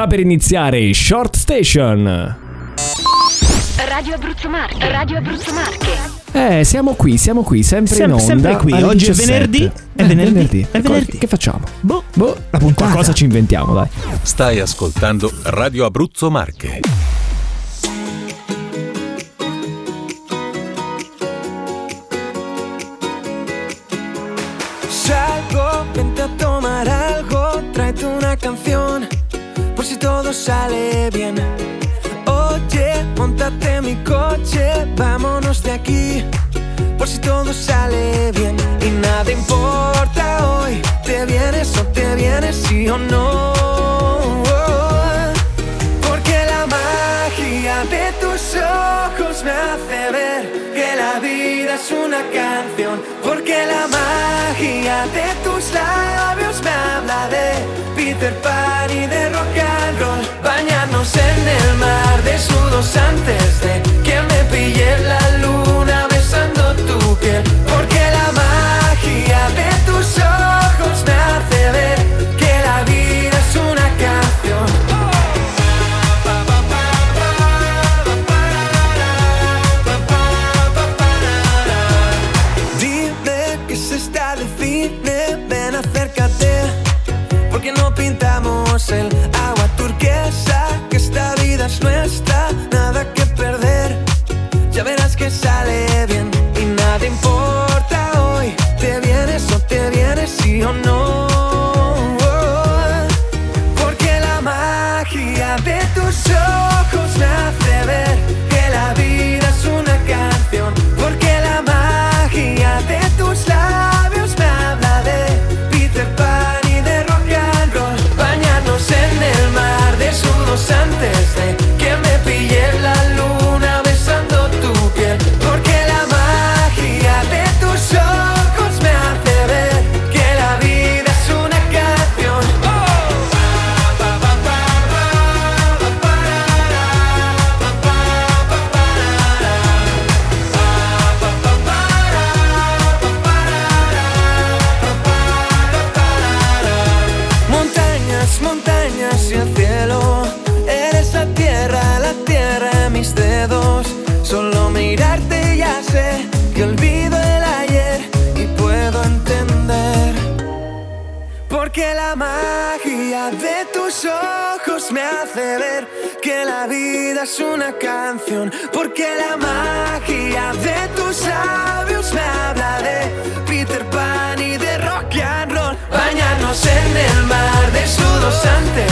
Sta per iniziare Short Station. Radio Abruzzo Marche, Radio Abruzzo Marche. Eh, siamo qui, siamo qui, sempre Sem- in onda. sempre qui. Oggi è 17. venerdì, è Eh, venerdì, è Co- venerdì. Che facciamo? Boh, Boh, la puntata. Qualcosa ci inventiamo, dai. Stai ascoltando Radio Abruzzo Marche. Sale bien. Oye, montate mi coche, vámonos de aquí, por si todo sale bien. Y nada importa hoy, te vienes o te vienes, sí o no. Porque la magia de tus ojos me hace ver que la vida es una canción. Porque la magia de tus Peter Pan y de rock and roll. Bañarnos en el mar desnudos antes de que me pille la Y el cielo. Eres la tierra, la tierra de mis dedos. Solo mirarte ya sé que olvido el ayer y puedo entender. Porque la magia de tus ojos me hace ver que la vida es una canción. Porque la magia de tus labios me habla de Peter Pan y de rock and roll. Bañarnos en el mar desnudos antes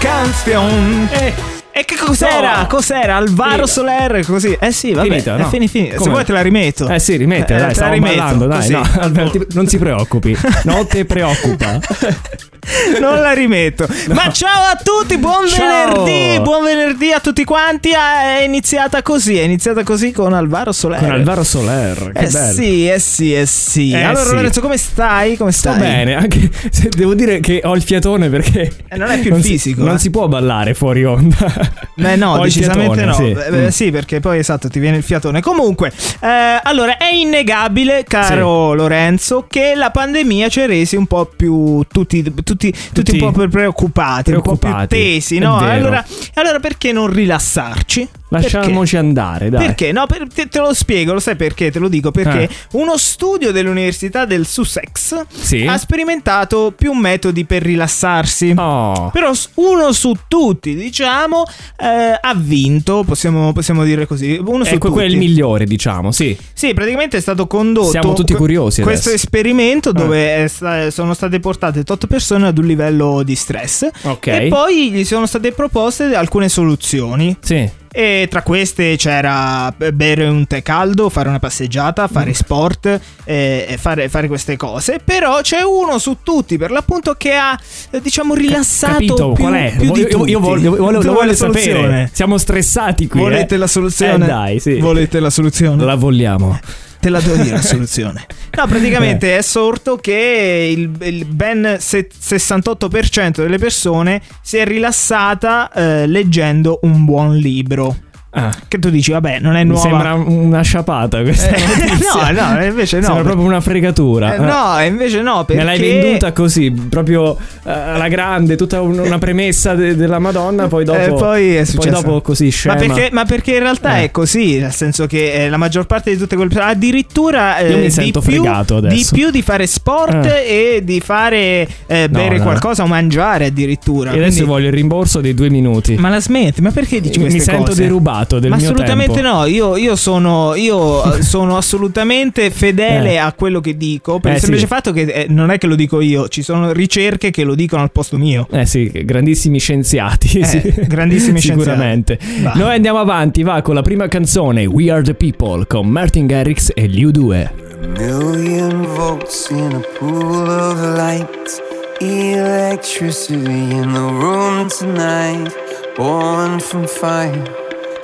una canzone. E che cos'era? No. Cos'era? Alvaro Finita. Soler, così. Eh sì, vabbè. Finita, è no? fini, fini. Se Come? vuoi te la rimetto. Eh sì, rimettila, Eh, dai, te la stavo rimetto, ballando, dai. No, Alberto, non si preoccupi. Non ti preoccupa. non la rimetto. Ma ciao a tutti, buon Ciao. venerdì, buon venerdì a tutti quanti. Ah, È iniziata così, è iniziata così con Alvaro Soler. Con Alvaro Soler, che eh bello. sì, eh sì, eh sì. Eh allora sì. Lorenzo, come stai? Come Sto stai? bene, anche se devo dire che ho il fiatone perché Eh, non è più si- fisico, non eh. si può ballare fuori onda. Beh, no, Ho decisamente fiatone, no. sì. Beh, Mm. sì, perché poi esatto, ti viene il fiatone. Comunque, eh, allora è innegabile, caro Lorenzo, che la pandemia ci ha resi un po' più tutti, tutti, tutti, un po' più preoccupati, un po' più Preoccupati, tesi, no? Allora, allora perché non rilassarci? Lasciamoci andare, dai. Perché? No, per- te, te lo spiego, lo sai perché? Te lo dico perché Eh. uno studio dell'Università del Sussex Sì. ha sperimentato più metodi per rilassarsi. Oh. Però uno su tutti, diciamo, eh, ha vinto, possiamo, possiamo dire così. Uno su Ecco, tutti. quello è il migliore, diciamo, sì. Sì, praticamente è stato condotto Siamo tutti curiosi questo adesso. esperimento Eh. dove sta- sono state portate tot persone ad un livello di stress Ok. e poi gli sono state proposte alcune soluzioni. Sì. E tra queste c'era bere un tè caldo, fare una passeggiata, fare Mm. sport eh, fare, fare queste cose. Però c'è uno su tutti, per l'appunto, che ha, diciamo, rilassato Capito più, qual è? più Voglio- io, tutti. io voglio, voglio, voglio la sapere. Siamo stressati qui. Volete eh. la soluzione? Eh, dai, sì. Volete la soluzione? La vogliamo. Te la devo dire la soluzione. No, praticamente è sorto che il, il ben se- 68% delle persone si è rilassata eh, leggendo un buon libro. Ah, Che tu dici, vabbè, non è mi nuova. sembra una sciapata questa Eh, no, no, invece no. Sembra proprio una fregatura. Eh, no, e invece no, perché Me l'hai venduta così, proprio eh, alla grande, tutta un- una premessa de- della Madonna, poi dopo, Eh, poi è successo. dopo così Ma scema. perché, ma perché in realtà Eh. è così, nel senso che eh, la maggior parte di tutte quelle persone, addirittura eh, Io mi sento più, fregato adesso. di più di fare sport e di fare eh, No, bere no. qualcosa o mangiare addirittura. Io adesso Quindi- voglio il rimborso dei due minuti. Ma la smetti? Ma perché dici queste mi sento cose? Derubato del Ma mio assolutamente tempo. no, io, io sono, io sono assolutamente fedele Eh. a quello che dico, per Eh, il semplice sì. fatto che eh, non è che lo dico io, ci sono ricerche che lo dicono al posto mio. Eh sì, grandissimi scienziati. Eh, sì. grandissimi Sicuramente. Va. Noi andiamo avanti, va con la prima canzone We Are the People con Martin Garrix e Liu 2. million volts in a pool of light. Electricity in the room tonight. Born from fire.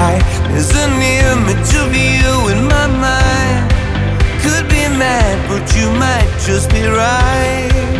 There's an image of you in my mind. Could be mad, but you might just be right.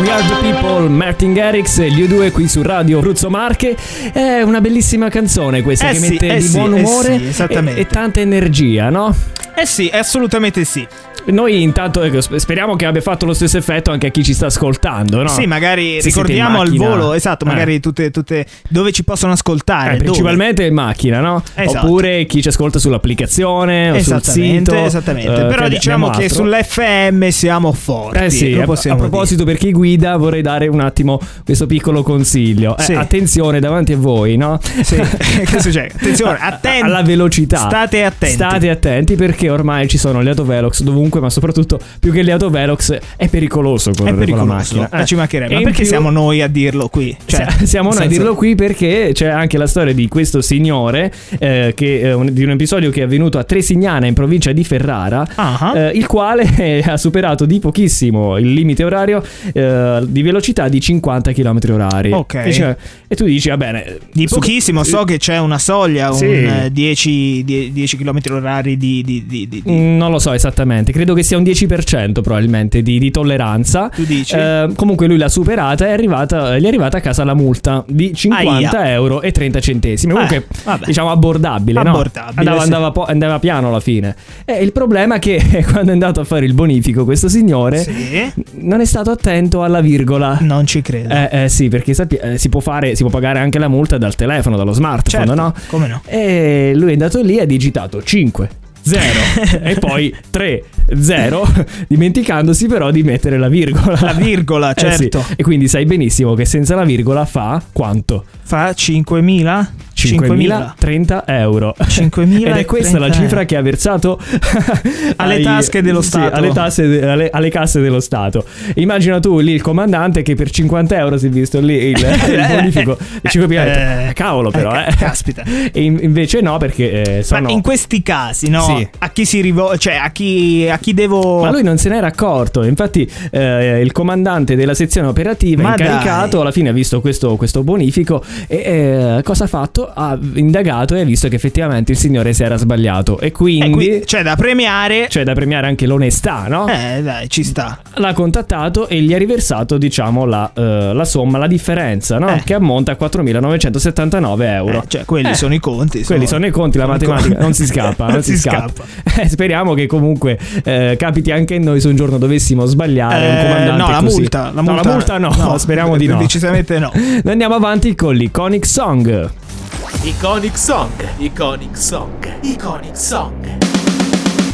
We Are the People, Martin Garrix e gli U2 qui su Radio Abruzzo Marche. È una bellissima canzone questa Eh che sì, mette eh di sì, buon eh umore sì, esattamente. e, e tanta energia, no? Eh sì, assolutamente sì. Noi intanto ecco, sp- speriamo che abbia fatto lo stesso effetto anche a chi ci sta ascoltando, no? Sì, magari Se ricordiamo al volo, esatto, Eh. magari tutte, tutte dove ci possono ascoltare. Eh, principalmente in macchina, no? Esatto. Oppure chi ci ascolta sull'applicazione o sul sito. esattamente. eh, Però diciamo che altro. sull'FM siamo forti. Eh sì, a, a proposito per chi guida vorrei dare un attimo questo piccolo consiglio. Eh, Sì. attenzione davanti a voi, no? dire. Sì. che succede? Attenzione, attenti. Alla velocità. State attenti. State attenti perché ormai ci sono le autovelox dovunque comunque, ma soprattutto più che le auto Velox, è pericoloso È correre con la pericoloso. macchina. Eh, ci mancherebbe. Ma perché più- siamo noi a dirlo qui? Cioè, Sia- siamo noi a senso- dirlo qui perché c'è anche la storia di questo signore eh, che, eh, un- di un episodio che è avvenuto a Tresignana in provincia di Ferrara eh, il quale eh, ha superato di pochissimo il limite orario eh, di velocità di 50 km orari Ok. e, cioè- e tu dici va bene Di su- pochissimo, so che c'è una soglia, Sì. un eh, 10, die- 10 km orari di, di- di- di- di- Mm, Non lo so esattamente, credo che sia un 10% probabilmente di, di tolleranza. Tu dici? Eh, comunque lui l'ha superata e è arrivata, gli è arrivata a casa la multa di 50 Aia. euro e 30 centesimi. Comunque, Eh, diciamo abbordabile, no? Abbordabile, Andava, sì. andava po- andava piano alla fine. E il problema è che quando è andato a fare il bonifico, questo signore Sì. non è stato attento alla virgola. Non ci credo. Eh, eh, sì, perché sappi- eh, si, può fare, si può pagare anche la multa dal telefono, dallo smartphone, Certo, no? come no? E lui è andato lì e ha digitato 5. 0 e poi 3 0 dimenticandosi però di mettere la virgola La virgola, Eh sì. certo. e quindi sai benissimo che senza la virgola fa quanto? Fa 5.000? 5.030 euro 5.000 ed è questa la cifra che ha versato Alle ai- tasche dello sì, Stato. alle, tasse de- alle, alle casse dello Stato immagina tu lì il comandante che per 50 euro si è visto lì il, il bonifico e 5.000 eh, eh, cavolo però eh, eh. caspita. e in- invece no perché eh, sono Ma in questi casi, no? Sì. A chi si rivolge? Cioè, a chi, a chi devo. Ma lui non se n'era accorto, infatti eh, il comandante della sezione operativa Ma incaricato dai. alla fine ha visto questo, questo bonifico e eh, cosa ha fatto? Ha indagato e ha visto che effettivamente il signore si era sbagliato e Eh, quindi qui- cioè, da premiare. c'è da premiare anche l'onestà, no? Eh, dai, ci sta. L'ha contattato e gli ha riversato diciamo la, eh, la somma, la differenza, no? Eh. che ammonta a 4.979 euro. Eh, cioè, quelli Eh. sono i conti. Quelli sono i conti, la matematica conti. non si scappa, non, Non si, si scappa. Eh, speriamo che comunque eh, capiti anche noi se un giorno dovessimo sbagliare un Eh, comandante no, la così. multa, la No, multa, la multa no, speriamo di no. Decisamente no. Andiamo avanti con l'Iconic Song. Iconic Song, Iconic Song, Iconic Song.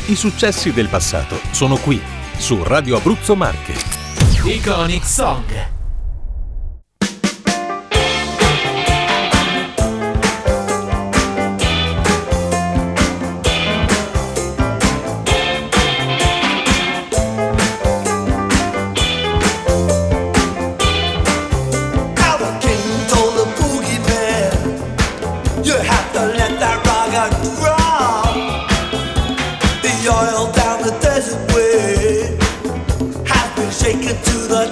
I successi del passato sono qui, su Radio Abruzzo Marche. Iconic Song.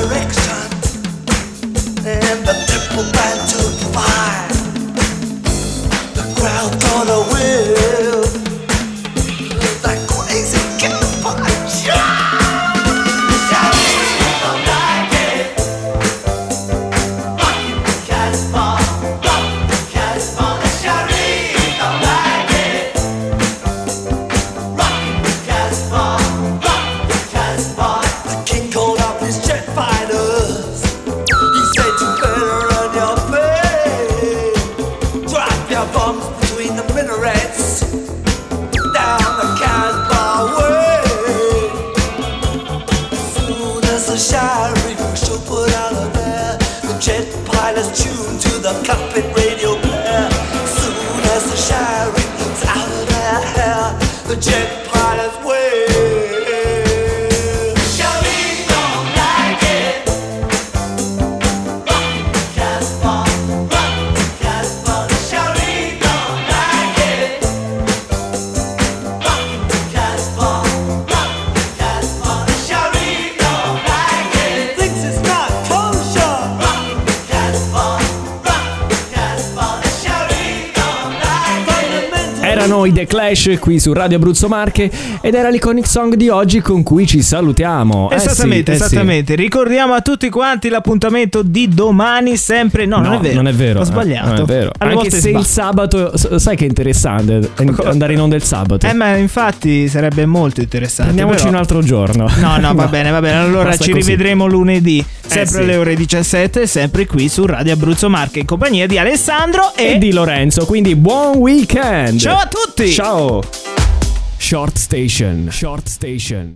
direction. And the temple band Clash qui su Radio Abruzzo Marche ed era l'iconic song di oggi con cui ci salutiamo. Eh Esattamente, sì, eh sì. esattamente. Ricordiamo a tutti quanti l'appuntamento di domani sempre. No, non è vero. Non è vero. Ho eh, sbagliato. non è vero. Anche se il sbaglio. sabato, sai che è interessante andare in onda il sabato. Eh, ma infatti sarebbe molto interessante. Prendiamoci però- un altro giorno. No, no, va bene, va bene. Allora Basta ci così. rivedremo lunedì, sempre sì. alle ore 17, sempre qui su Radio Abruzzo Marche in compagnia di Alessandro e, E di Lorenzo, quindi buon weekend. Ciao a tutti! Ciao. Short Station. Short Station.